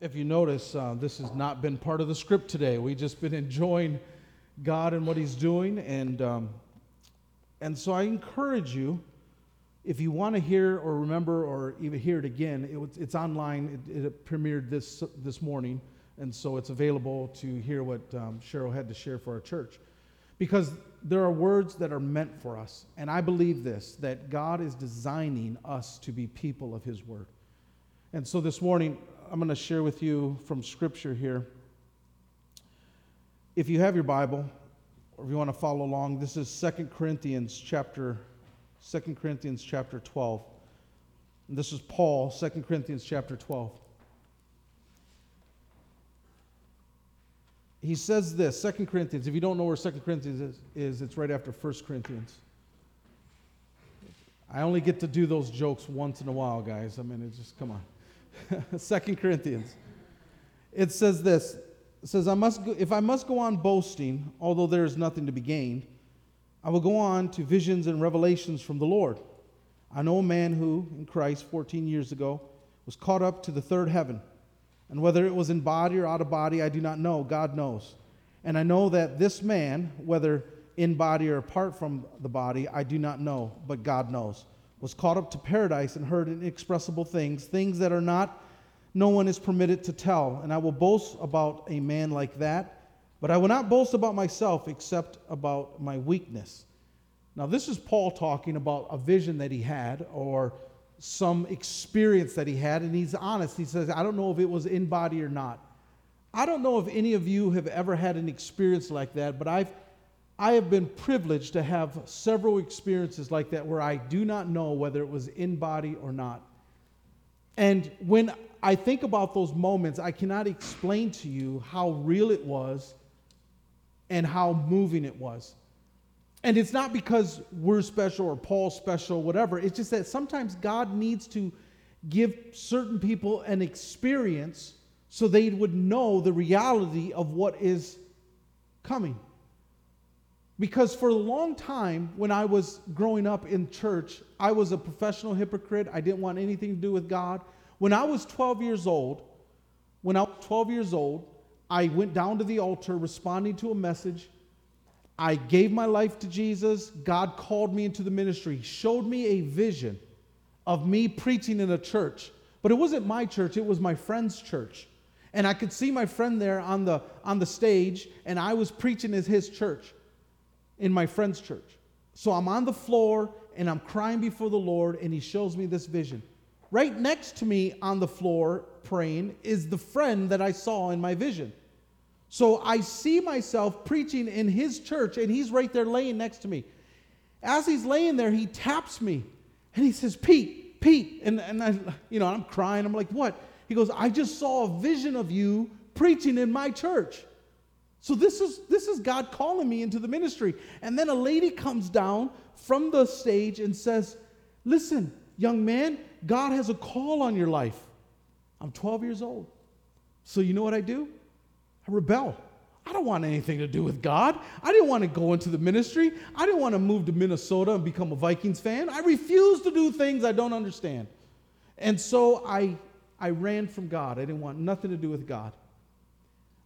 If you notice, uh, this has not been part of the script today. We've just been enjoying God and what He's doing. And, um, and so I encourage you, if you want to hear or remember or even hear it again, it, it's online. It, it, premiered this, this morning. And so it's available to hear what um, Cheryl had to share for our church. Because there are words that are meant for us. And I believe this that God is designing us to be people of His Word. And so this morning, I'm going to share with you from Scripture here. If you have your Bible, or if you want to follow along, this is 2 Corinthians chapter 2 Corinthians chapter 12. And this is Paul, 2 Corinthians chapter 12. He says this, 2 Corinthians. If you don't know where 2 Corinthians is, is it's right after 1 Corinthians. I only get to do those jokes once in a while, guys. I mean, it's just, come on. Second Corinthians. It says this. It says, I must go, if I must go on boasting, although there is nothing to be gained, I will go on to visions and revelations from the Lord. I know a man who, in Christ 14 years ago, was caught up to the third heaven. And whether it was in body or out of body, I do not know. God knows. And I know that this man, whether in body or apart from the body, I do not know, but God knows was caught up to paradise and heard inexpressible things, things that are not, no one is permitted to tell. And I will boast about a man like that, but I will not boast about myself except about my weakness. Now, this is Paul talking about a vision that he had or some experience that he had, and he's honest. He says, I don't know if it was in body or not. I don't know if any of you have ever had an experience like that, but I've I have been privileged to have several experiences like that where I do not know whether it was in body or not. And when I think about those moments, I cannot explain to you how real it was and how moving it was. And it's not because we're special or Paul's special, whatever. It's just that sometimes God needs to give certain people an experience so they would know the reality of what is coming. Because for a long time, when I was growing up in church, I was a professional hypocrite. I didn't want anything to do with God. When I was 12 years old, when I was 12 years old, I went down to the altar responding to a message. I gave my life to Jesus. God called me into the ministry, He showed me a vision of me preaching in a church. But it wasn't my church, it was my friend's church. And I could see my friend there on the, on the stage, and I was preaching at his church in my friend's church. So I'm on the floor and I'm crying before the Lord, and He shows me this vision. Right next to me on the floor praying is the friend that I saw in my vision. So I see myself preaching in his church, and he's right there laying next to me. As he's laying there, he taps me and he says, Pete, Pete. And, and I, you know, I'm crying. I'm like, what? He goes, I just saw a vision of you preaching in my church. So this is this is God calling me into the ministry. And then a lady comes down from the stage and says, "Listen, young man, God has a call on your life." I'm 12 years old. So you know what I do? I rebel. I don't want anything to do with God. I didn't want to go into the ministry. I didn't want to move to Minnesota and become a Vikings fan. I refuse to do things I don't understand. And so I I ran from God. I didn't want nothing to do with God.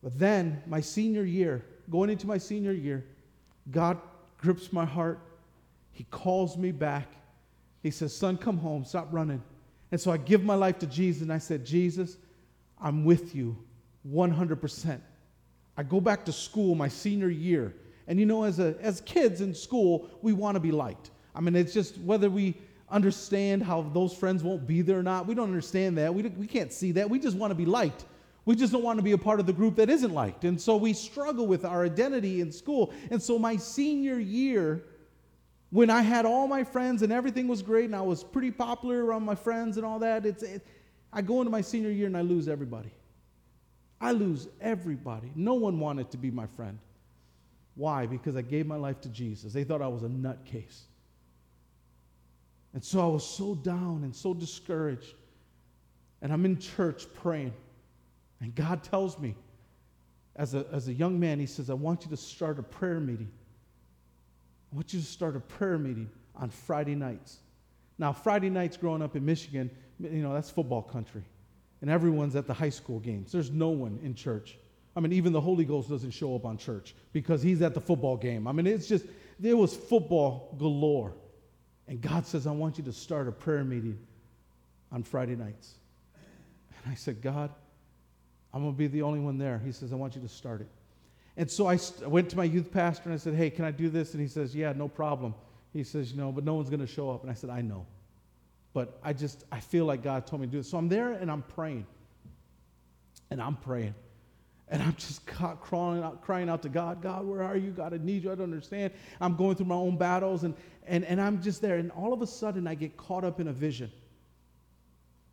But then, my senior year, going into my senior year, God grips my heart. He calls me back. He says, Son, come home, stop running. And so I give my life to Jesus, and I said, Jesus, I'm with you 100%. I go back to school my senior year. And you know, as, a, as kids in school, we want to be liked. I mean, it's just whether we understand how those friends won't be there or not, we don't understand that. We, we can't see that. We just want to be liked. We just don't want to be a part of the group that isn't liked. And so we struggle with our identity in school. And so my senior year, when I had all my friends and everything was great and I was pretty popular around my friends and all that, it's, it, I go into my senior year and I lose everybody. I lose everybody. No one wanted to be my friend. Why? Because I gave my life to Jesus. They thought I was a nutcase. And so I was so down and so discouraged. And I'm in church praying. And God tells me, as a, as a young man, He says, I want you to start a prayer meeting. I want you to start a prayer meeting on Friday nights. Now, Friday nights growing up in Michigan, you know, that's football country. and everyone's at the high school games. There's no one in church. I mean, even the Holy Ghost doesn't show up on church because he's at the football game. I mean, it's just, there was football galore. And God says, I want you to start a prayer meeting on Friday nights. And I said, God, I'm going to be the only one there. He says, I want you to start it. And so I st- went to my youth pastor and I said, Hey, can I do this? And he says, Yeah, no problem. He says, You know, but no one's going to show up. And I said, I know. But I just, I feel like God told me to do it. So I'm there and I'm praying. And I'm praying. And I'm just crawling out, crying out to God, God, where are you? God, I need you. I don't understand. I'm going through my own battles and, and, and I'm just there. And all of a sudden, I get caught up in a vision.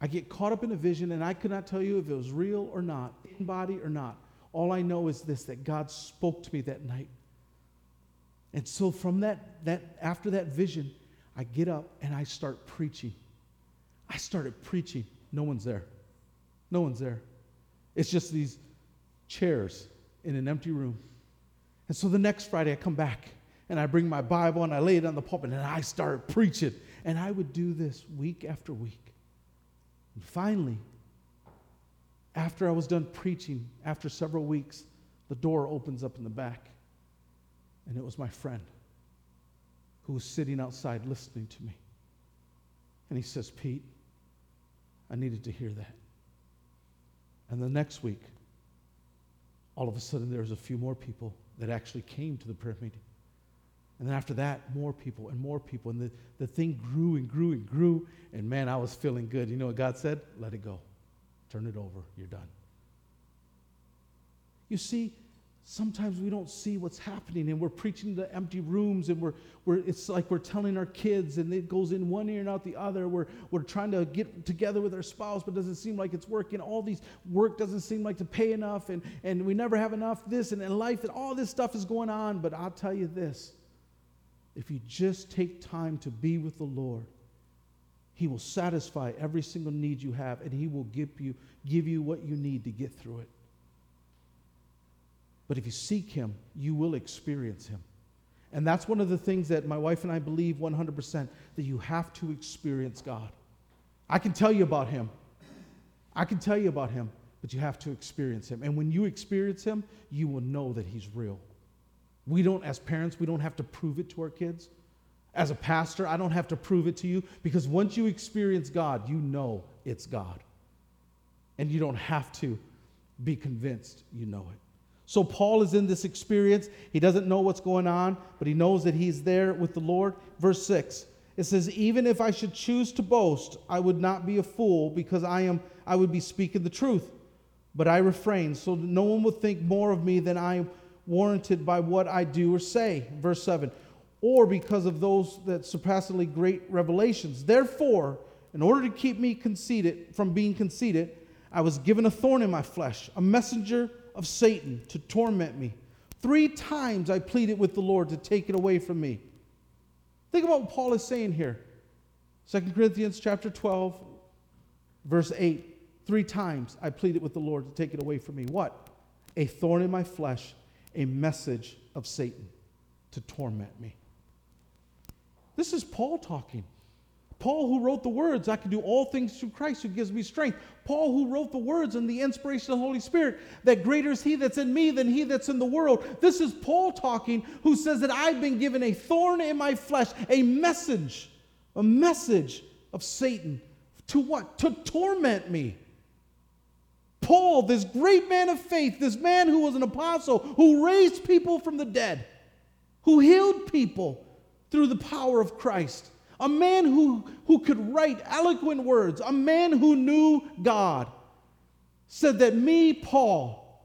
I get caught up in a vision, and I could not tell you if it was real or not, in body or not. All I know is this that God spoke to me that night. And so from that, that after that vision, I get up and I start preaching. I started preaching. No one's there. No one's there. It's just these chairs in an empty room. And so the next Friday I come back and I bring my Bible and I lay it on the pulpit and I start preaching. And I would do this week after week. And finally, after I was done preaching, after several weeks, the door opens up in the back. And it was my friend who was sitting outside listening to me. And he says, Pete, I needed to hear that. And the next week, all of a sudden, there was a few more people that actually came to the prayer meeting. And then after that, more people and more people. And the, the thing grew and grew and grew. And man, I was feeling good. You know what God said? Let it go. Turn it over. You're done. You see, sometimes we don't see what's happening and we're preaching to empty rooms and we're, we're it's like we're telling our kids and it goes in one ear and out the other we're, we're trying to get together with our spouse but doesn't seem like it's working all these work doesn't seem like to pay enough and, and we never have enough this and in life and all this stuff is going on but i'll tell you this if you just take time to be with the Lord, He will satisfy every single need you have, and He will give you, give you what you need to get through it. But if you seek Him, you will experience Him. And that's one of the things that my wife and I believe 100% that you have to experience God. I can tell you about Him. I can tell you about Him, but you have to experience Him. And when you experience Him, you will know that He's real. We don't, as parents, we don't have to prove it to our kids. As a pastor, I don't have to prove it to you because once you experience God, you know it's God. And you don't have to be convinced you know it. So Paul is in this experience. He doesn't know what's going on, but he knows that he's there with the Lord. Verse 6. It says, "Even if I should choose to boast, I would not be a fool because I am I would be speaking the truth. But I refrain so that no one would think more of me than I warranted by what I do or say. Verse 7 or because of those that surpassingly great revelations. Therefore, in order to keep me conceited from being conceited, I was given a thorn in my flesh, a messenger of Satan to torment me. Three times I pleaded with the Lord to take it away from me. Think about what Paul is saying here. 2 Corinthians chapter 12, verse 8. Three times I pleaded with the Lord to take it away from me. What? A thorn in my flesh, a message of Satan to torment me. This is Paul talking. Paul, who wrote the words, I can do all things through Christ who gives me strength. Paul, who wrote the words and the inspiration of the Holy Spirit, that greater is he that's in me than he that's in the world. This is Paul talking, who says that I've been given a thorn in my flesh, a message, a message of Satan. To what? To torment me. Paul, this great man of faith, this man who was an apostle, who raised people from the dead, who healed people through the power of Christ, a man who, who could write eloquent words, a man who knew God, said that me, Paul,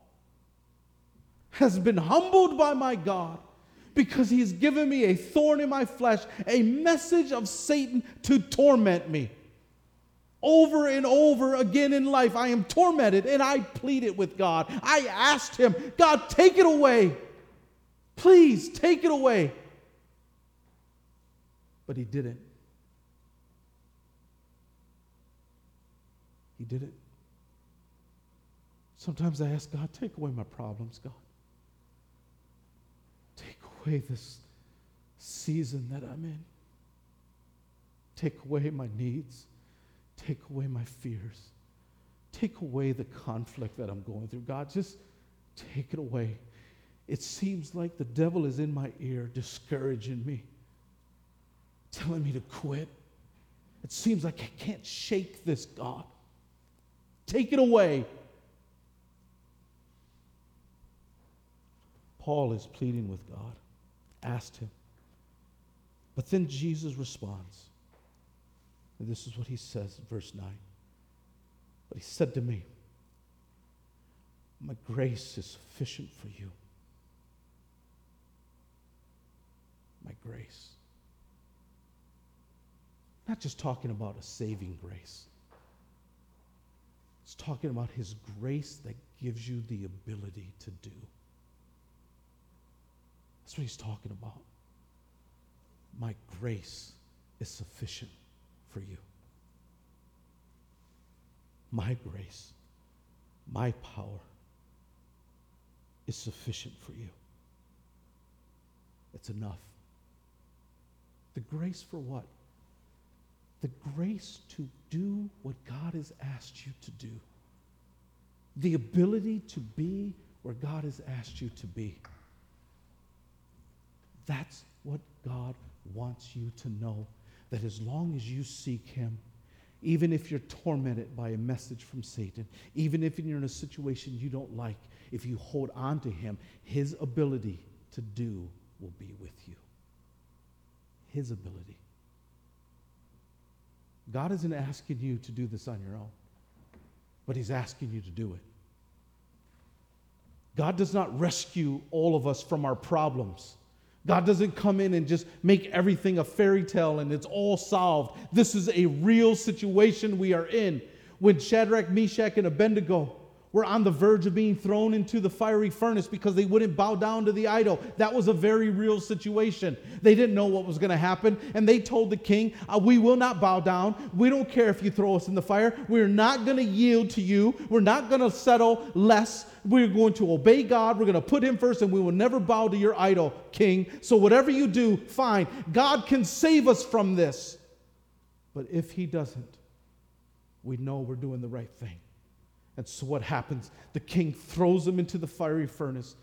has been humbled by my God because he's given me a thorn in my flesh, a message of Satan to torment me. Over and over again in life, I am tormented and I pleaded with God. I asked Him, God, take it away. Please take it away. But He didn't. He didn't. Sometimes I ask God, take away my problems, God. Take away this season that I'm in. Take away my needs. Take away my fears. take away the conflict that I'm going through. God, just take it away. It seems like the devil is in my ear, discouraging me, telling me to quit. It seems like I can't shake this, God. Take it away. Paul is pleading with God. Asked him. But then Jesus responds. And this is what he says in verse 9. But he said to me, My grace is sufficient for you. My grace. Not just talking about a saving grace. It's talking about his grace that gives you the ability to do. That's what he's talking about. My grace is sufficient for you. My grace, my power is sufficient for you. It's enough. The grace for what? The grace to do what God has asked you to do. The ability to be where God has asked you to be. That's what God wants you to know that as long as you seek Him, even if you're tormented by a message from Satan, even if you're in a situation you don't like, if you hold on to Him, His ability to do will be with you. His ability. God isn't asking you to do this on your own, but He's asking you to do it. God does not rescue all of us from our problems. God doesn't come in and just make everything a fairy tale and it's all solved. This is a real situation we are in. When Shadrach, Meshach, and Abednego were on the verge of being thrown into the fiery furnace because they wouldn't bow down to the idol. That was a very real situation. They didn't know what was going to happen, and they told the king, uh, We will not bow down. We don't care if you throw us in the fire. We're not going to yield to you. We're not going to settle less. We're going to obey God. We're going to put him first, and we will never bow to your idol, king. So whatever you do, fine. God can save us from this. But if he doesn't, we know we're doing the right thing. And so what happens? The king throws them into the fiery furnace.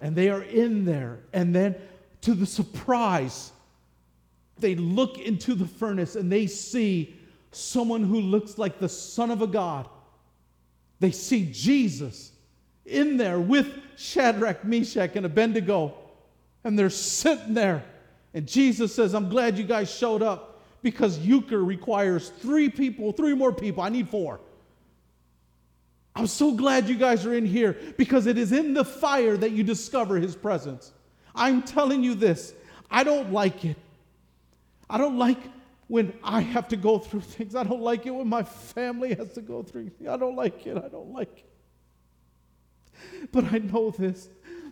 And they are in there. And then, to the surprise, they look into the furnace and they see someone who looks like the Son of a God. They see Jesus in there with Shadrach, Meshach, and Abednego. And they're sitting there. And Jesus says, I'm glad you guys showed up because euchre requires three people, three more people. I need four. I'm so glad you guys are in here because it is in the fire that you discover his presence. I'm telling you this, I don't like it. I don't like when I have to go through things. I don't like it when my family has to go through. I don't like it. I don't like it. But I know this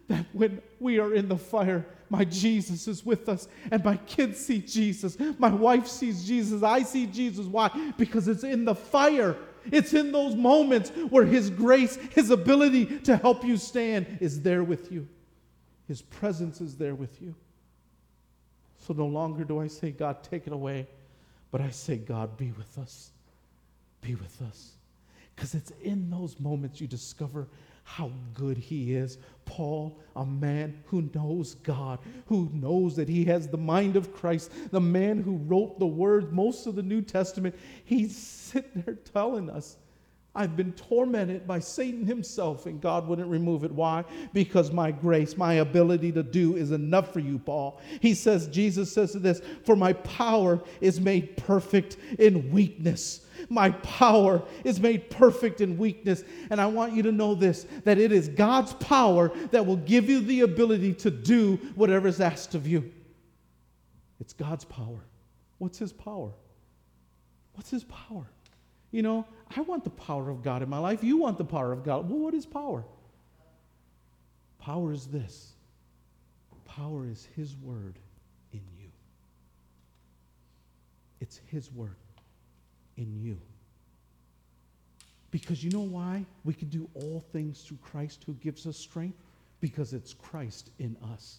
that when we are in the fire, my Jesus is with us, and my kids see Jesus. My wife sees Jesus. I see Jesus. Why? Because it's in the fire it's in those moments where His grace, His ability to help you stand is there with you. His presence is there with you. So no longer do I say, God, take it away, but I say, God, be with us. Be with us. Because it's in those moments you discover how good he is. Paul, a man who knows God, who knows that he has the mind of Christ, the man who wrote the words, most of the New Testament, he's sitting there telling us, I've been tormented by Satan himself, and God wouldn't remove it. Why? Because my grace, my ability to do is enough for you, Paul. He says, Jesus says this, For my power is made perfect in weakness. My power is made perfect in weakness. And I want you to know this that it is God's power that will give you the ability to do whatever is asked of you. It's God's power. What's His power? What's His power? You know, I want the power of God in my life. You want the power of God. Well, what is power? Power is this power is His word in you. It's His word in you. Because you know why we can do all things through Christ who gives us strength? Because it's Christ in us.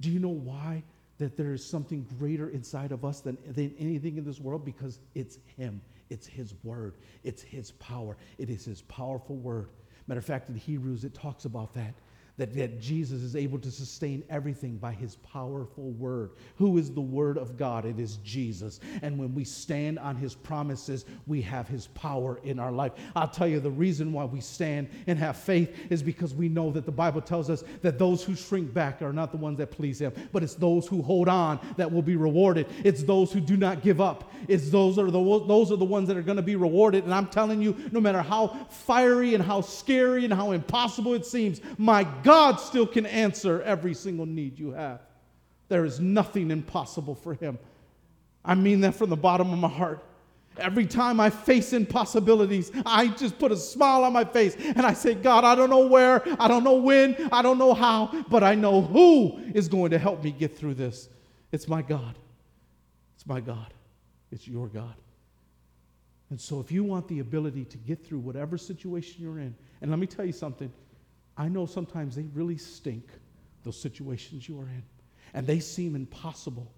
Do you know why that there is something greater inside of us than, than anything in this world? Because it's Him It's His word, it's His power, it is His powerful word. Matter of fact, in Hebrews, it talks about that that, that Jesus is able to sustain everything by his powerful word. Who is the word of God? It is Jesus. And when we stand on his promises, we have his power in our life. I'll tell you the reason why we stand and have faith is because we know that the Bible tells us that those who shrink back are not the ones that please him, but it's those who hold on that will be rewarded. It's those who do not give up. It's those are the those are the ones that are going to be rewarded. And I'm telling you, no matter how fiery and how scary and how impossible it seems, my God still can answer every single need you have. There is nothing impossible for him. I mean that from the bottom of my heart. Every time I face impossibilities, I just put a smile on my face and I say, God, I don't know where, I don't know when, I don't know how, but I know who is going to help me get through this. It's my God. It's my God. It's your God. And so, if you want the ability to get through whatever situation you're in, and let me tell you something, I know sometimes they really stink, those situations you are in, and they seem impossible.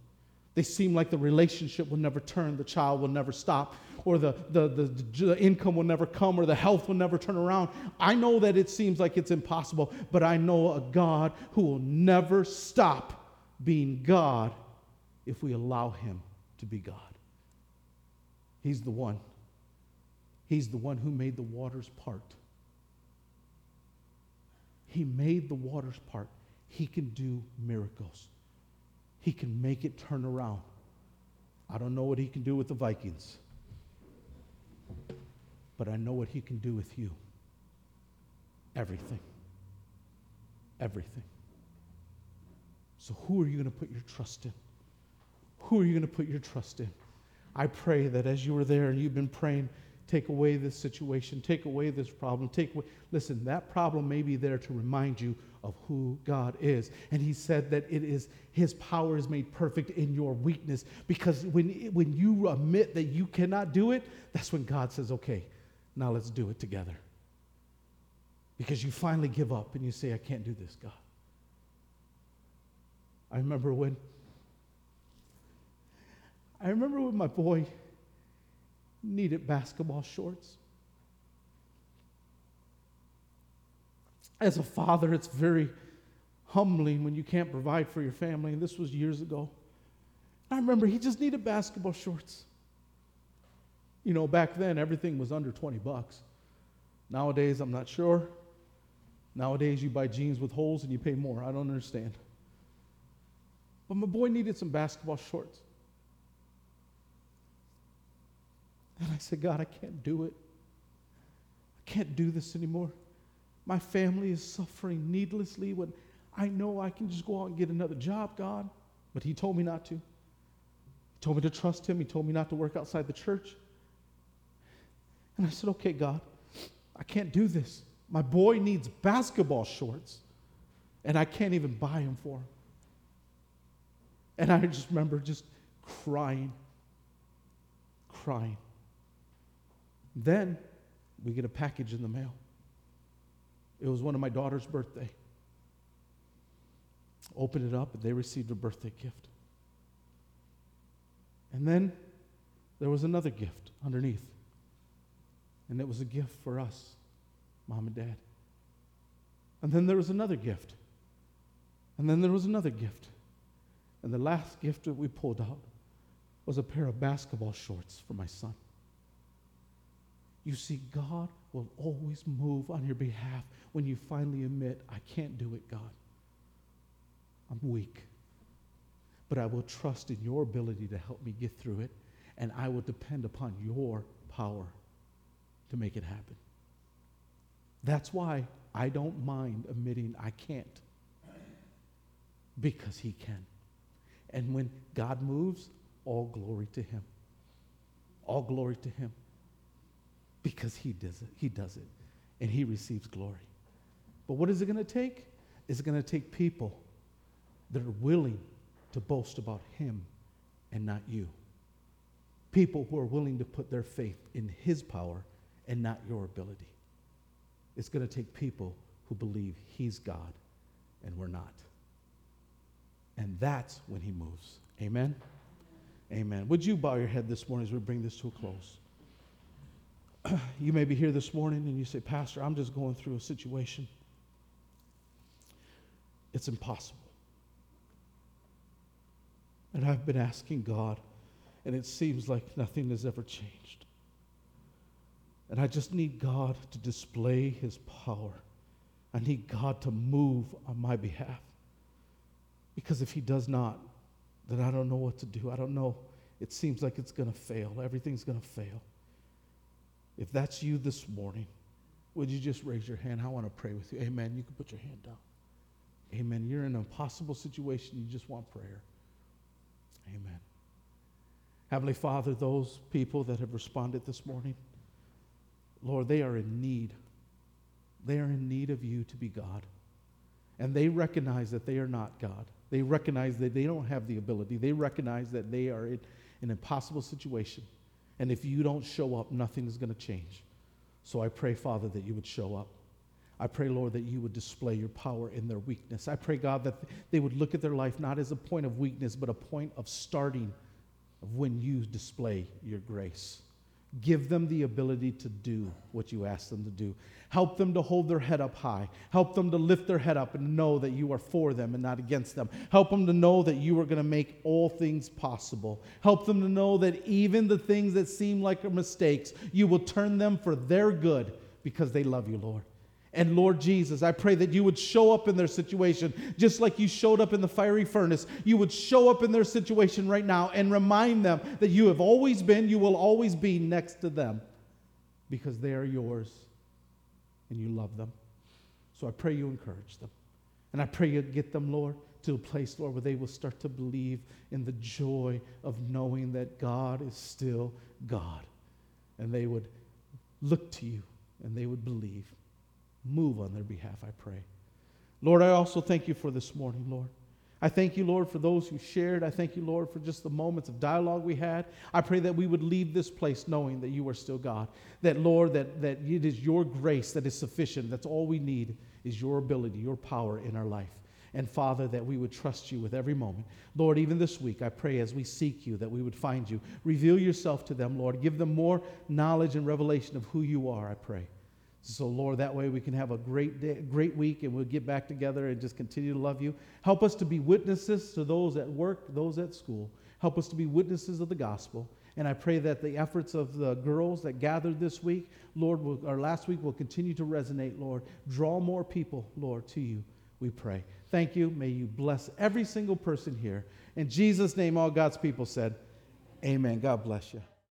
They seem like the relationship will never turn, the child will never stop, or the, the, the, the, income will never come, or the health will never turn around. I know that it seems like it's impossible, but I know a God who will never stop being God if we allow Him to be God. He's the one. He's the one who made the waters part. He made the waters part. He can do miracles. He can make it turn around. I don't know what he can do with the Vikings, but I know what he can do with you. Everything. Everything. So, who are you going to put your trust in? Who are you going to put your trust in? I pray that as you were there and you've been praying, take away this situation, take away this problem, take away. Listen, that problem may be there to remind you of who God is. And he said that it is his power is made perfect in your weakness because when, when you admit that you cannot do it, that's when God says, okay, now let's do it together. Because you finally give up and you say, I can't do this, God. I remember when I remember when my boy needed basketball shorts. As a father, it's very humbling when you can't provide for your family, and this was years ago. I remember he just needed basketball shorts. You know, back then everything was under 20 bucks. Nowadays, I'm not sure. Nowadays, you buy jeans with holes and you pay more. I don't understand. But my boy needed some basketball shorts. I said, God, I can't do it. I can't do this anymore. My family is suffering needlessly when I know I can just go out and get another job, God. But He told me not to. He told me to trust Him. He told me not to work outside the church. And I said, okay, God, I can't do this. My boy needs basketball shorts, and I can't even buy them for him. And I just remember just crying, crying. Then we get a package in the mail. It was one of my daughter's birthday. Opened it up, and they received a birthday gift. And then there was another gift underneath. And it was a gift for us, mom and dad. And then there was another gift. And then there was another gift. And the last gift that we pulled out was a pair of basketball shorts for my son. You see, God will always move on your behalf when you finally admit, I can't do it, God. I'm weak. But I will trust in your ability to help me get through it, and I will depend upon your power to make it happen. That's why I don't mind admitting I can't, because He can. And when God moves, all glory to Him. All glory to Him because he does it. He does it. And he receives glory. But what is it going to take? It's going to take people that are willing to boast about him and not you. People who are willing to put their faith in his power and not your ability. It's going to take people who believe he's God and we're not. And that's when he moves. Amen? Amen. Would you bow your head this morning as we bring this to a close? you may be here this morning and you say, Pastor, I'm just going through a situation. It's impossible. And I've been asking God, and it seems like nothing has ever changed. And I just need God to display his power. I need God to move on my behalf. Because if he does not, then I don't know what to do. I don't know. It seems like it's going to fail. Everything's going to fail. If that's you this morning, would you just raise your hand? I want to pray with you. Amen. You can put your hand down. Amen. You're in an impossible situation. You just want prayer. Amen. Heavenly Father, those people that have responded this morning, Lord, they are in need. They are in need of you to be God. And they recognize that they are not God. They recognize that they don't have the ability. They recognize that they are in an impossible situation. And if you don't show up, nothing is going to change. So I pray, Father, that you would show up. I pray, Lord, that you would display your power in their weakness. I pray, God, that they would look at their life not as a point of weakness, but a point of starting of when you display your grace. Give them the ability to do what you ask them to do. Help them to hold their head up high. Help them to lift their head up and know that you are for them and not against them. Help them to know that you are going to make all things possible. Help them to know that even the things that seem like mistakes, you will turn them for their good because they love you, Lord. And Lord Jesus, I pray that you would show up in their situation just like you showed up in the fiery furnace. You would show up in their situation right now and remind them that you have always been, you will always be next to them because they are yours and you love them. So I pray you encourage them. And I pray you get them, Lord, to a place, Lord, where they will start to believe in the joy of knowing that God is still God. And they would look to you and they would believe. Move on their behalf, I pray. Lord, I also thank you for this morning, Lord. I thank you, Lord, for those who shared. I thank you, Lord, for just the moments of dialogue we had. I pray that we would leave this place knowing that you are still God. That, Lord, that, that it is your grace that is sufficient. That's all we need is your ability, your power in our life. And Father, that we would trust you with every moment. Lord, even this week, I pray as we seek you that we would find you. Reveal yourself to them, Lord. Give them more knowledge and revelation of who you are, I pray. So, Lord, that way we can have a great day, great week, and we'll get back together and just continue to love you. Help us to be witnesses to those at work, those at school. Help us to be witnesses of the gospel. And I pray that the efforts of the girls that gathered this week, Lord, will, or last week, will continue to resonate, Lord. Draw more people, Lord, to you, we pray. Thank you. May you bless every single person here. In Jesus' name, all God's people said, Amen. God bless you.